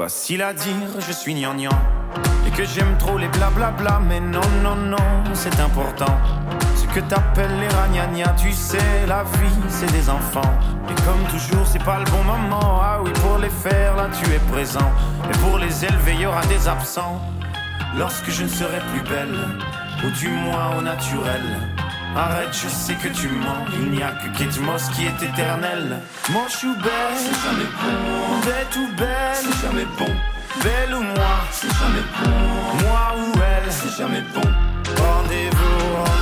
Facile à dire, je suis gnangnan. Et que j'aime trop les blablabla. Mais non, non, non, c'est important. Ce que t'appelles les ragnagnas, tu sais, la vie, c'est des enfants. Et comme toujours, c'est pas le bon moment. Ah oui, pour les faire, là, tu es présent. Et pour les élever, y aura des absents. Lorsque je ne serai plus belle, ou du moins au naturel. Arrête, je sais que tu mens. Il n'y a que Kate Moss qui est éternelle. Moi, je suis belle, c'est jamais bon. Bête ou belle, c'est jamais bon. Belle ou moi, c'est jamais bon. Moi ou elle, c'est jamais bon. Rendez-vous, rendez-vous,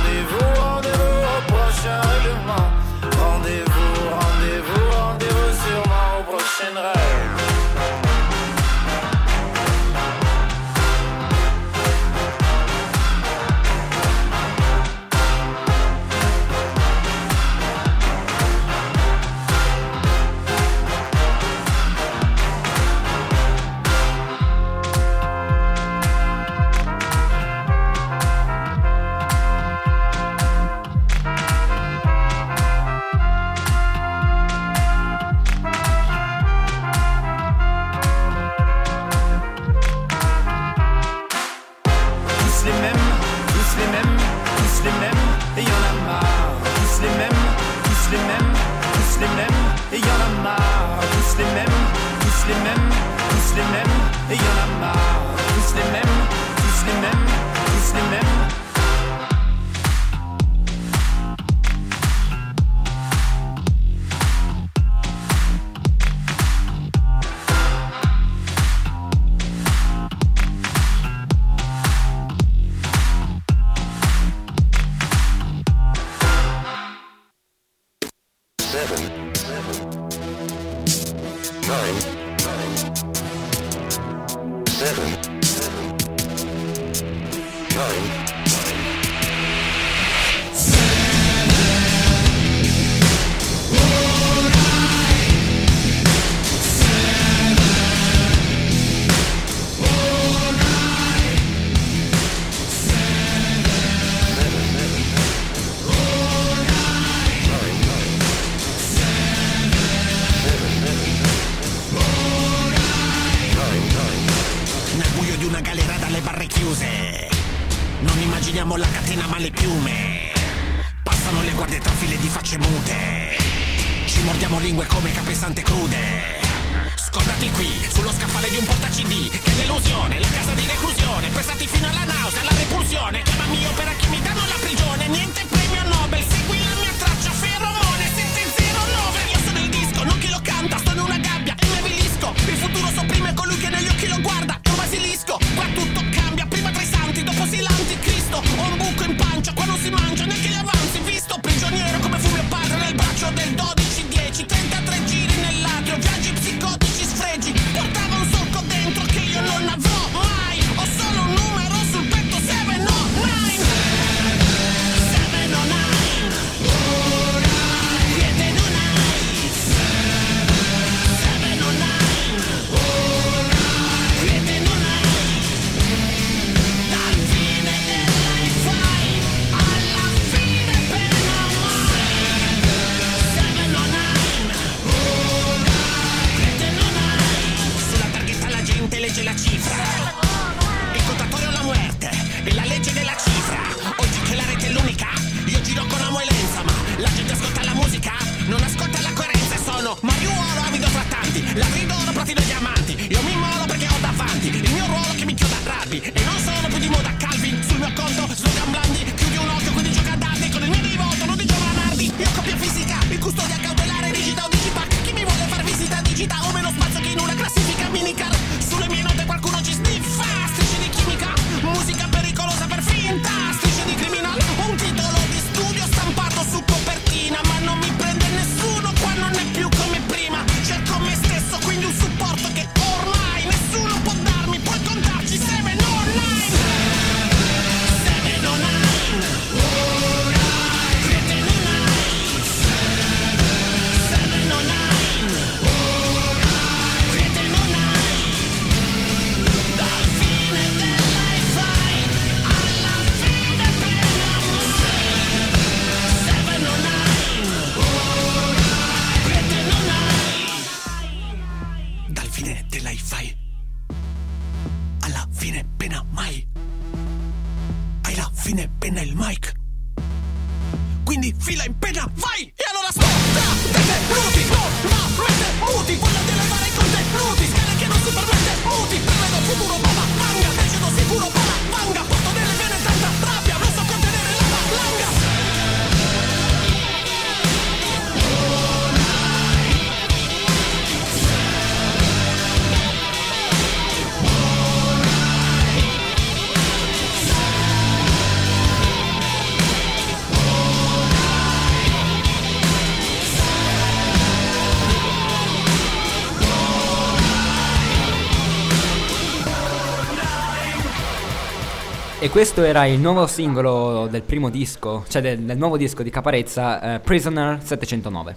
Questo era il nuovo singolo del primo disco, cioè del, del nuovo disco di Caparezza, eh, Prisoner 709.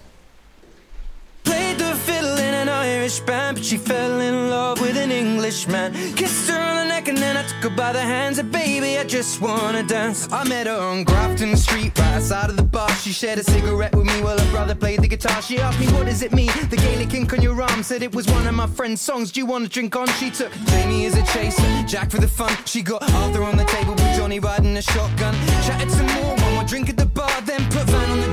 Played the fiddle in an Irish band, but she fell in love with an Englishman. Kissed her neck and then I took her by the hands. And baby, I just wanna dance. I met her on Grafton Street, right outside of the bar. She shared a cigarette with me while her brother played the guitar. She asked me, What does it mean? The Gaelic ink on your arm said it was one of my friend's songs. Do you wanna drink on? She took Jamie as a chaser, Jack for the fun. She got Arthur on the table with Johnny riding a shotgun. Chatted some more, one more drink at the bar, then put Van on the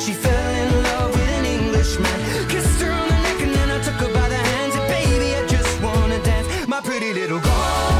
she fell in love with an Englishman. Kissed her on the neck and then I took her by the hands. And baby, I just wanna dance, my pretty little girl.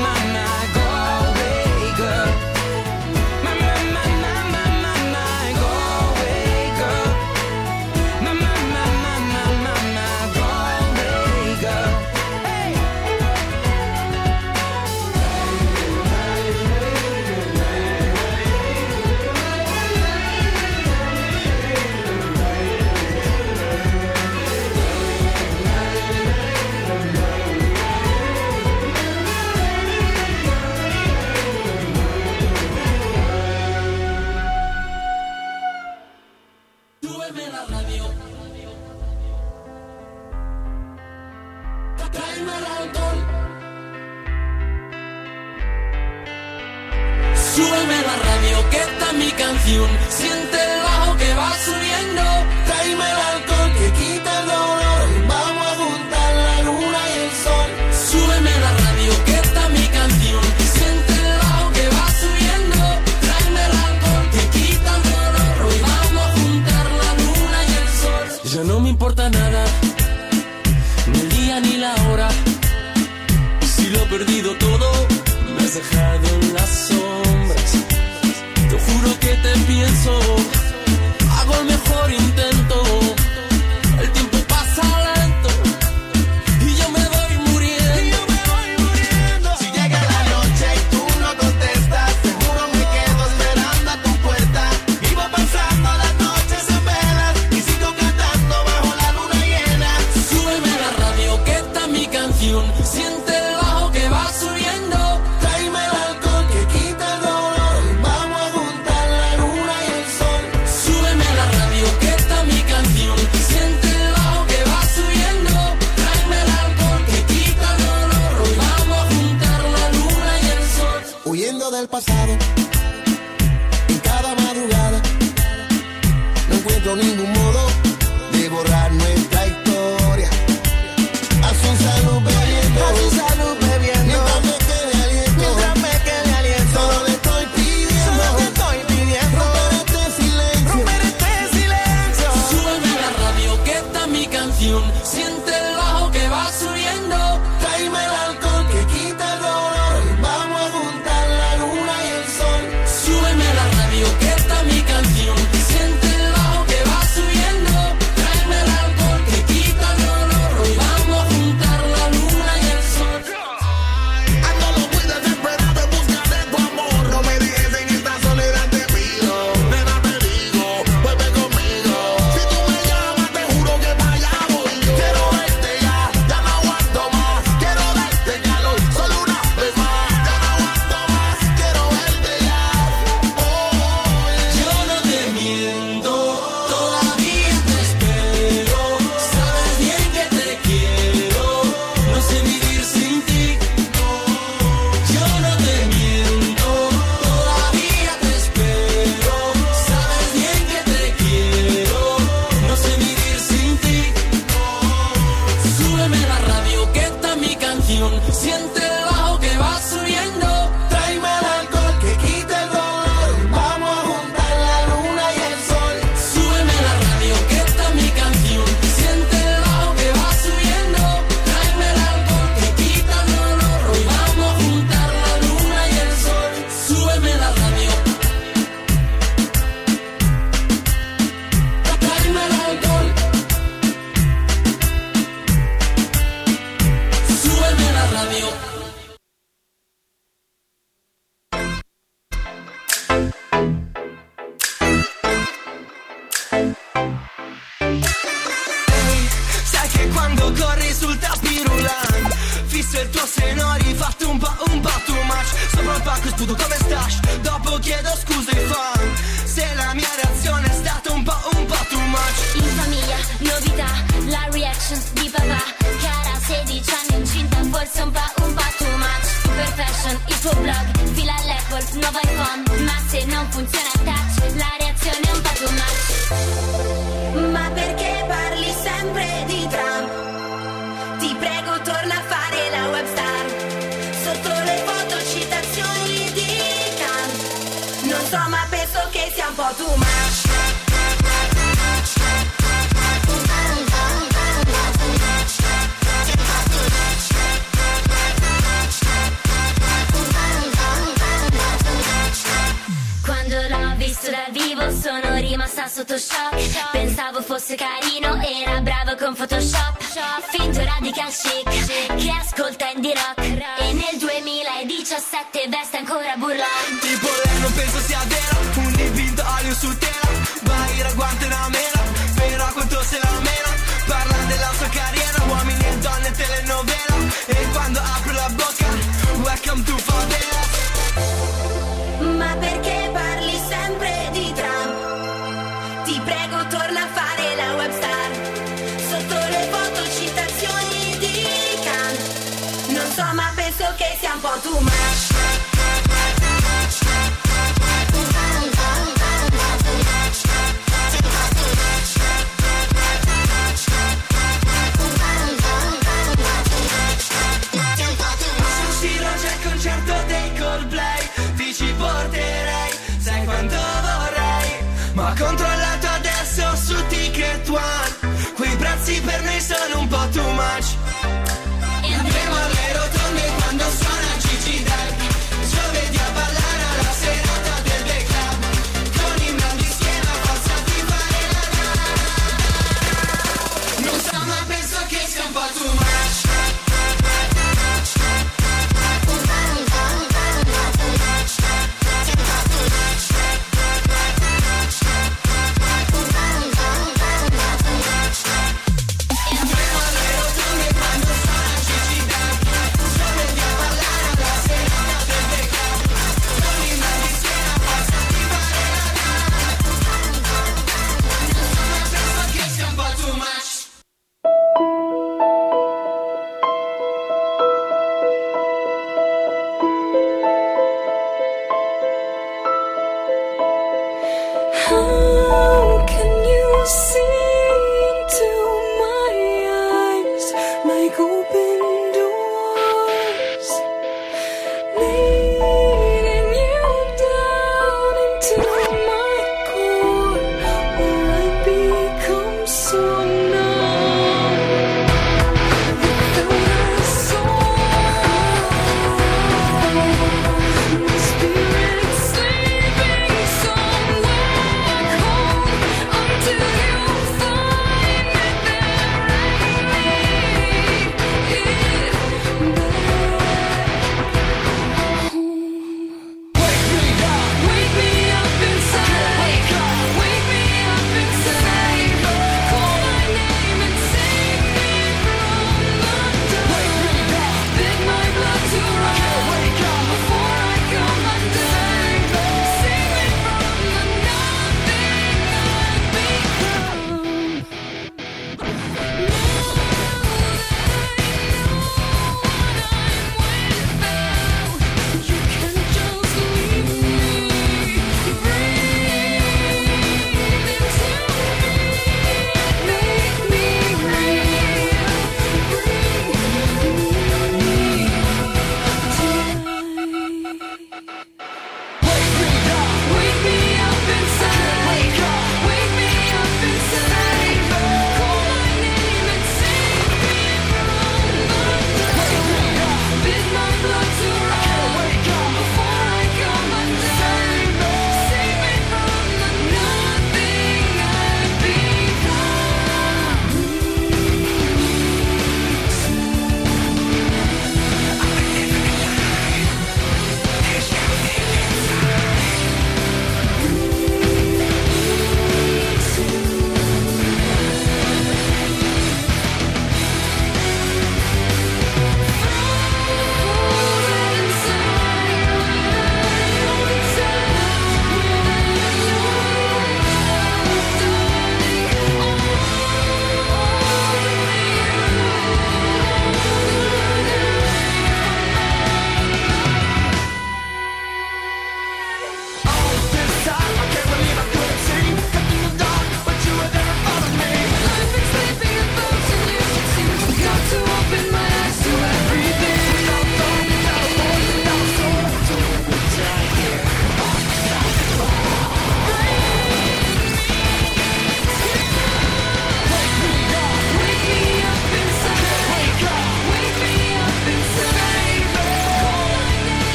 my sotto shock. Pensavo fosse carino, era bravo con Photoshop. Finto radical chic, che ascolta indie rock. E nel 2017 veste ancora burlante for too much.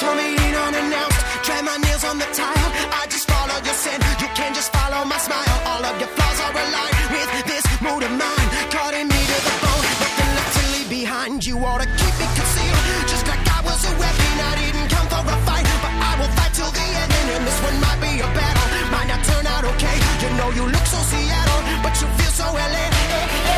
coming in unannounced. Drag my nails on the tile. I just follow your sin. You can just follow my smile. All of your flaws are aligned with this mood of mine. Cutting me to the bone. Nothing left to leave behind. You ought to keep it concealed. Just like I was a weapon. I didn't come for a fight, but I will fight till the end. And this one might be a battle. Might not turn out okay. You know you look so Seattle, but you feel so LA.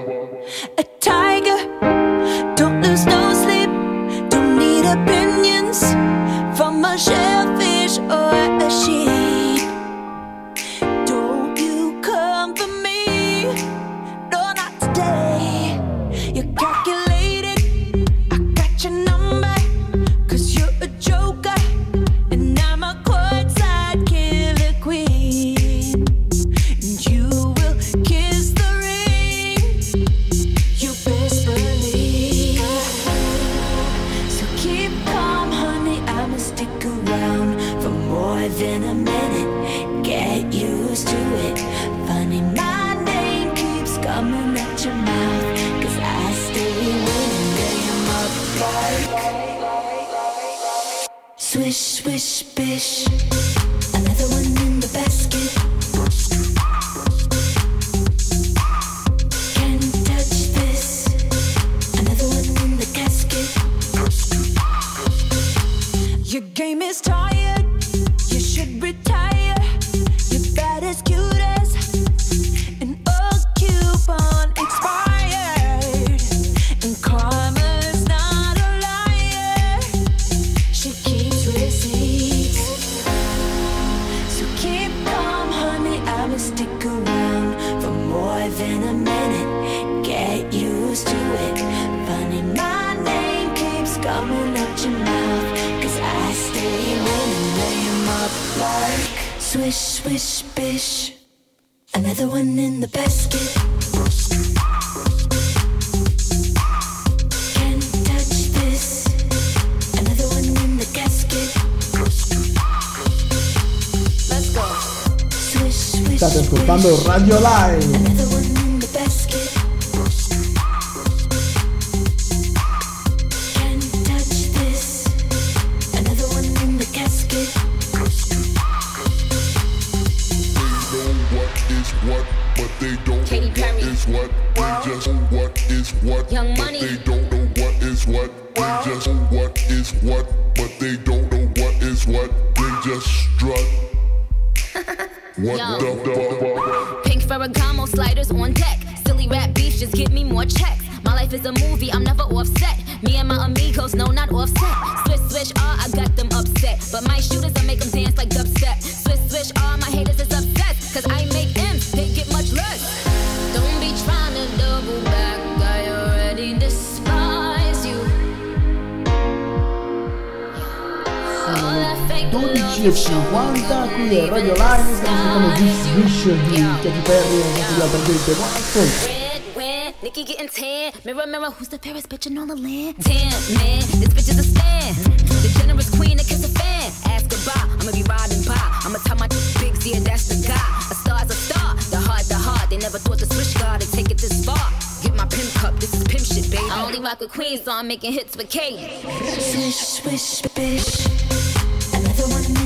What Young but Money. they don't know what is what. They just know what is what, but they don't know what is what. They just strut. what Yo. the fuck? Pink Ferragamo sliders on deck. Silly rap beef, just give me more checks. My life is a movie, I'm never offset. Me and my amigos, no, not offset. Switch, switch, ah, I got them upset. But my shooters, I make them dance like dubstep. 12.50 qui è Radio Line stiamo ascoltando Wish Wish di Katy Perry e Natalia Alberghetti buon ascolto Red, win, Nicki getting tan. Mirror, mirror, who's the fairest bitch in all the land? Damn, man, this bitch is a stan. The generous queen that kiss a fan. Ask goodbye, I'ma be riding by. I'ma tell my bigs, yeah, that's the guy. A star's a star, the heart, the heart. They never thought the switch guard would take it this far. Get my pimp cup, this is pimp shit, baby. I only rock with queens, so I'm making hits with Kate. Swish, swish, bish. Another one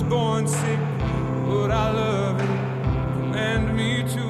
was born sick, but I love it. Command me to.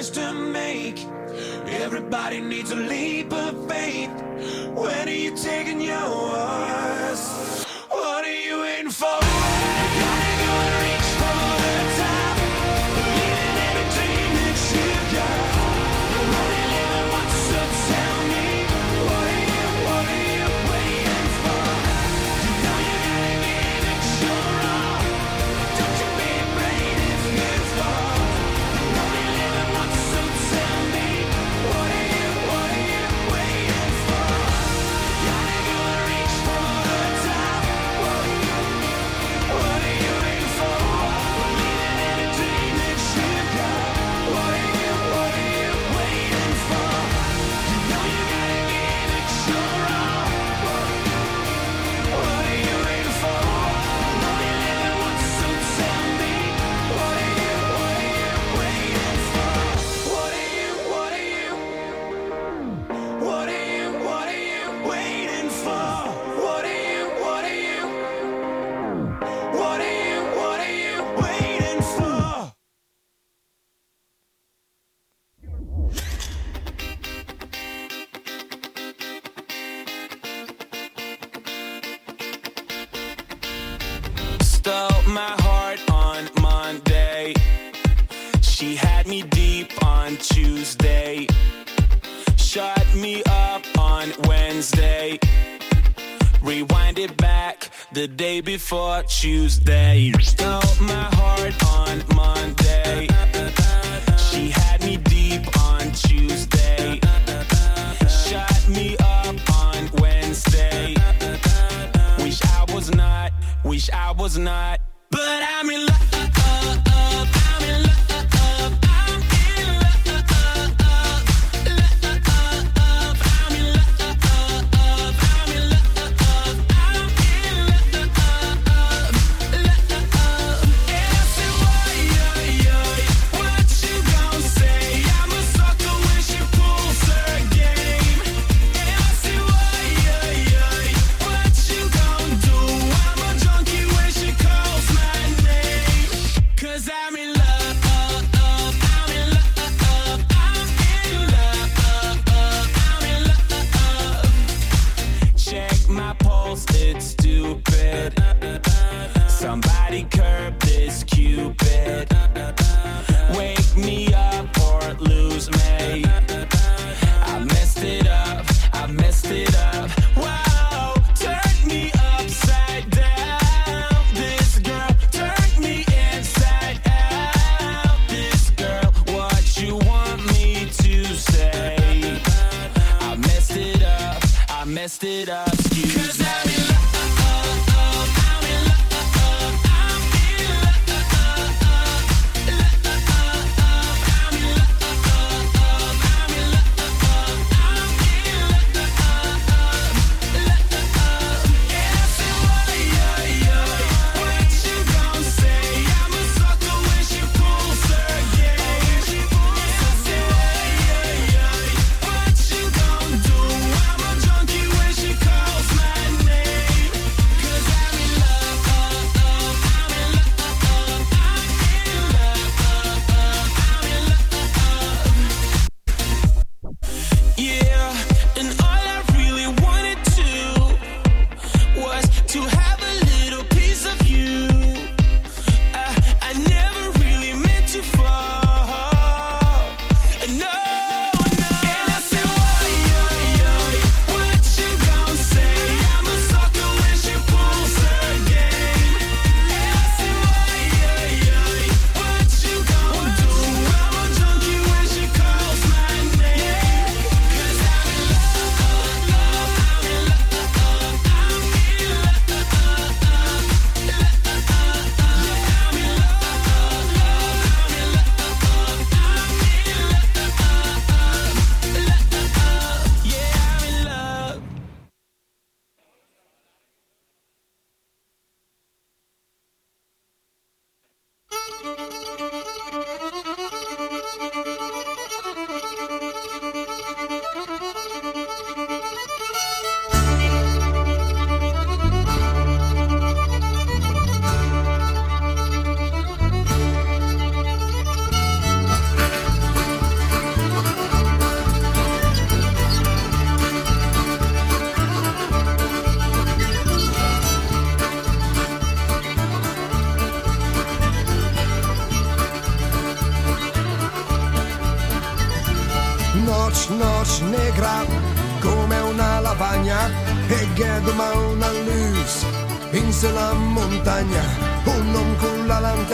choice to make. Everybody needs a leap of faith. When are you taking yours? for Tuesday.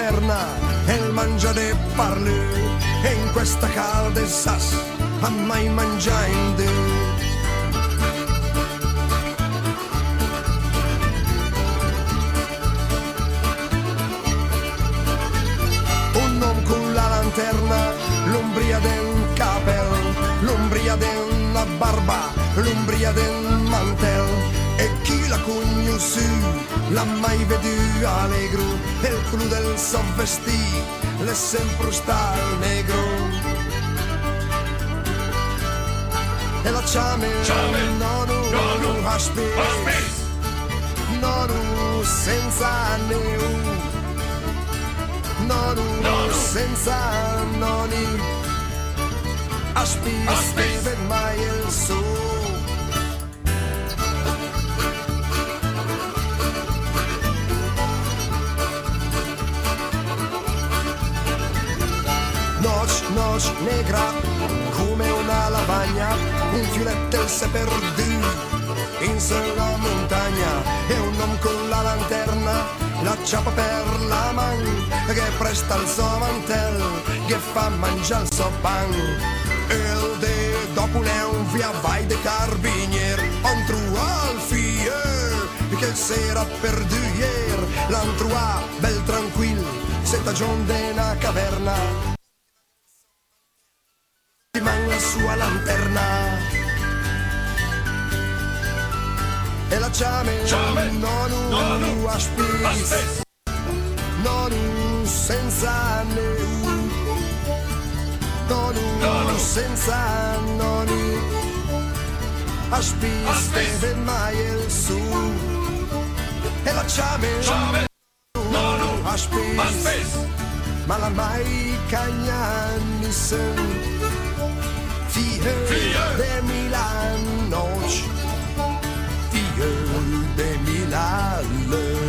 moderna el menjar de e in questa calda e sas, a mai menjar in Déu. Un home con la lanterna, l'ombria del capel, l'ombria della barba, l'ombria del mantello la cugno su, l'ha mai veduto allegro, e il clou del sovvestì, le sempre sta al negro. E la ciame, ciame, nonu, nonu, aspis, aspis, nonu, senza neu, nonu, nonu, senza noni, aspis, aspis, ben mai il sole. Noce, negra come una lavagna Un filetto si è perduto in sulla montagna E un uomo con la lanterna la ciappa per la man che presta il suo mantel che fa mangiare il suo pan. Il de dopo ne un via vai de carabinier on trua al fier che sera per ier l'han trua bel tranquill setta gion de na caverna Charmin, Charmin. nono aspis, nono senza neu, nono senza noni, aspis, deve mai il su, e la chame. Charmin. nono aspis, aspis, ma la mai cagnanissim, fie, fie. de Milan noci. Hey!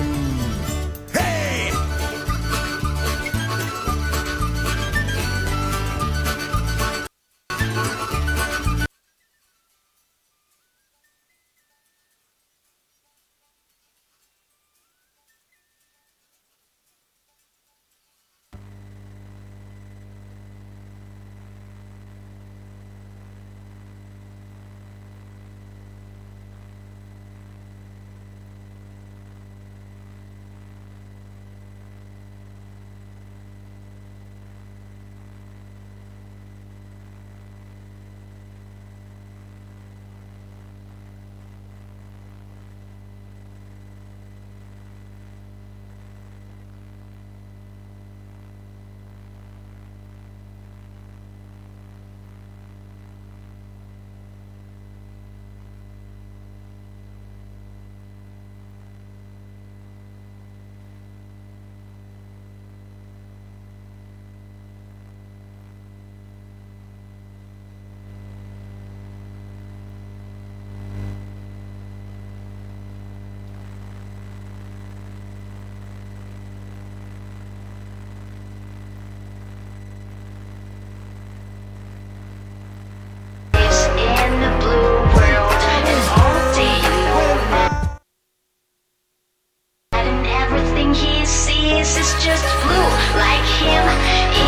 Just blue, like him,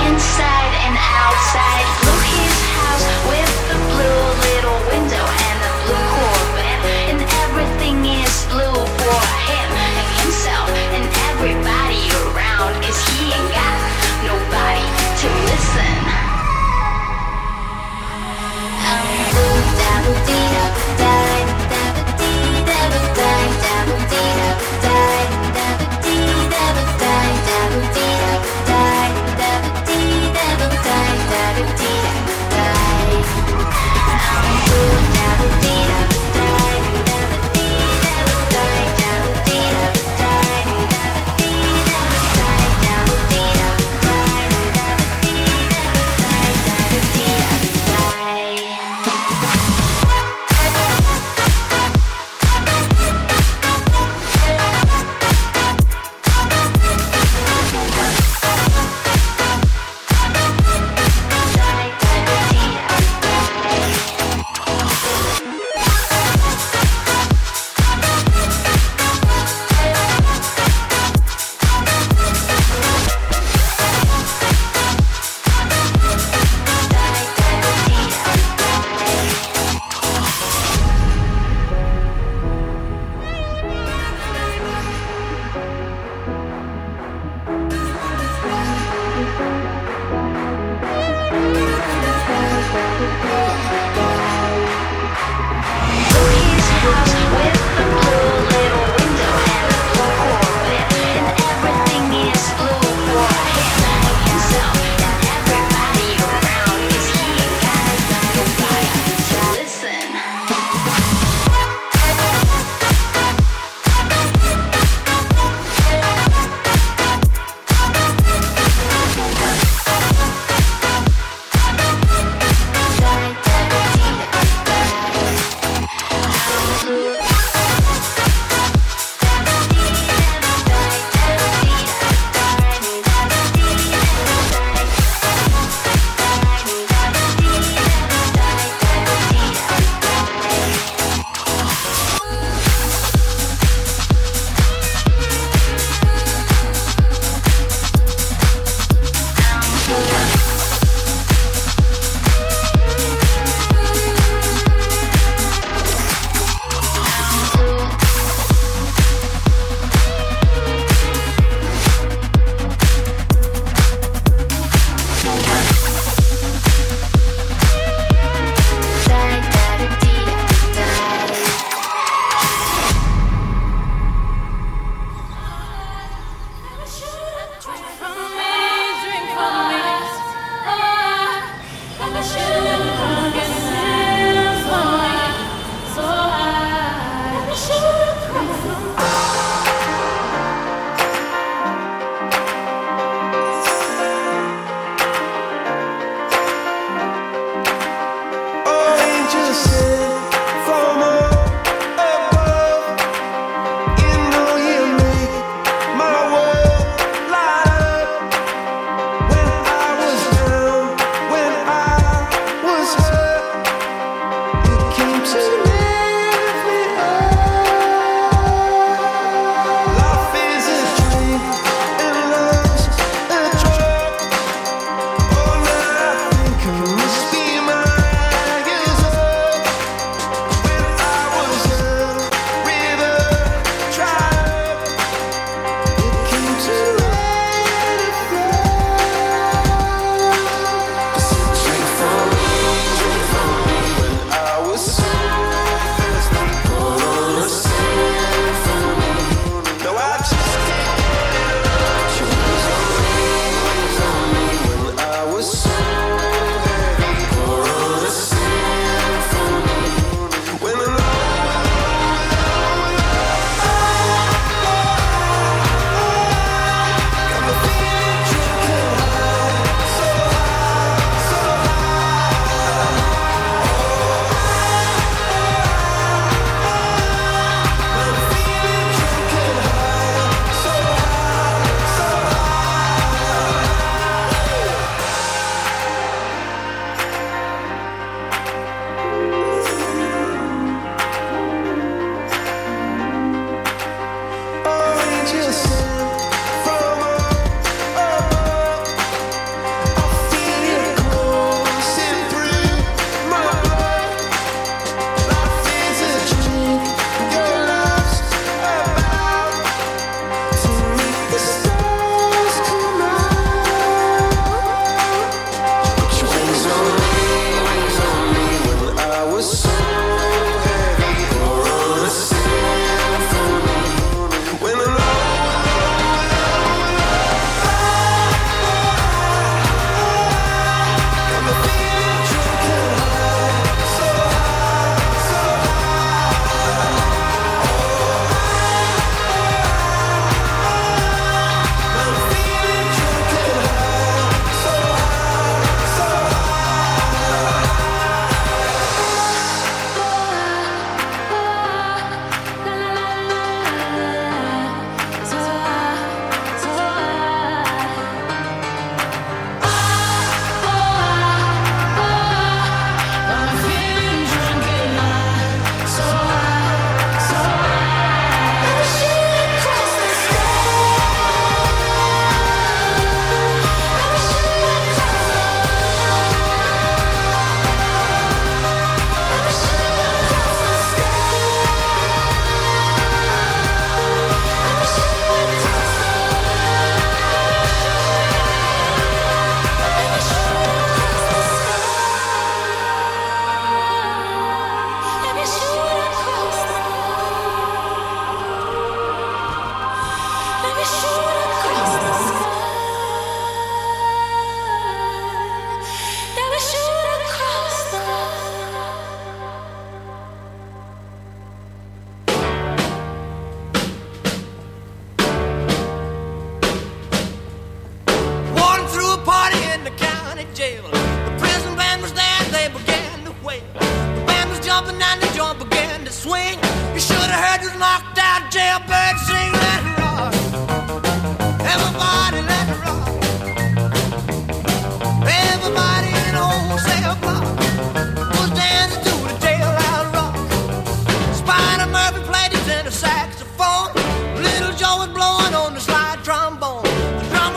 inside and outside. Blue his house with the blue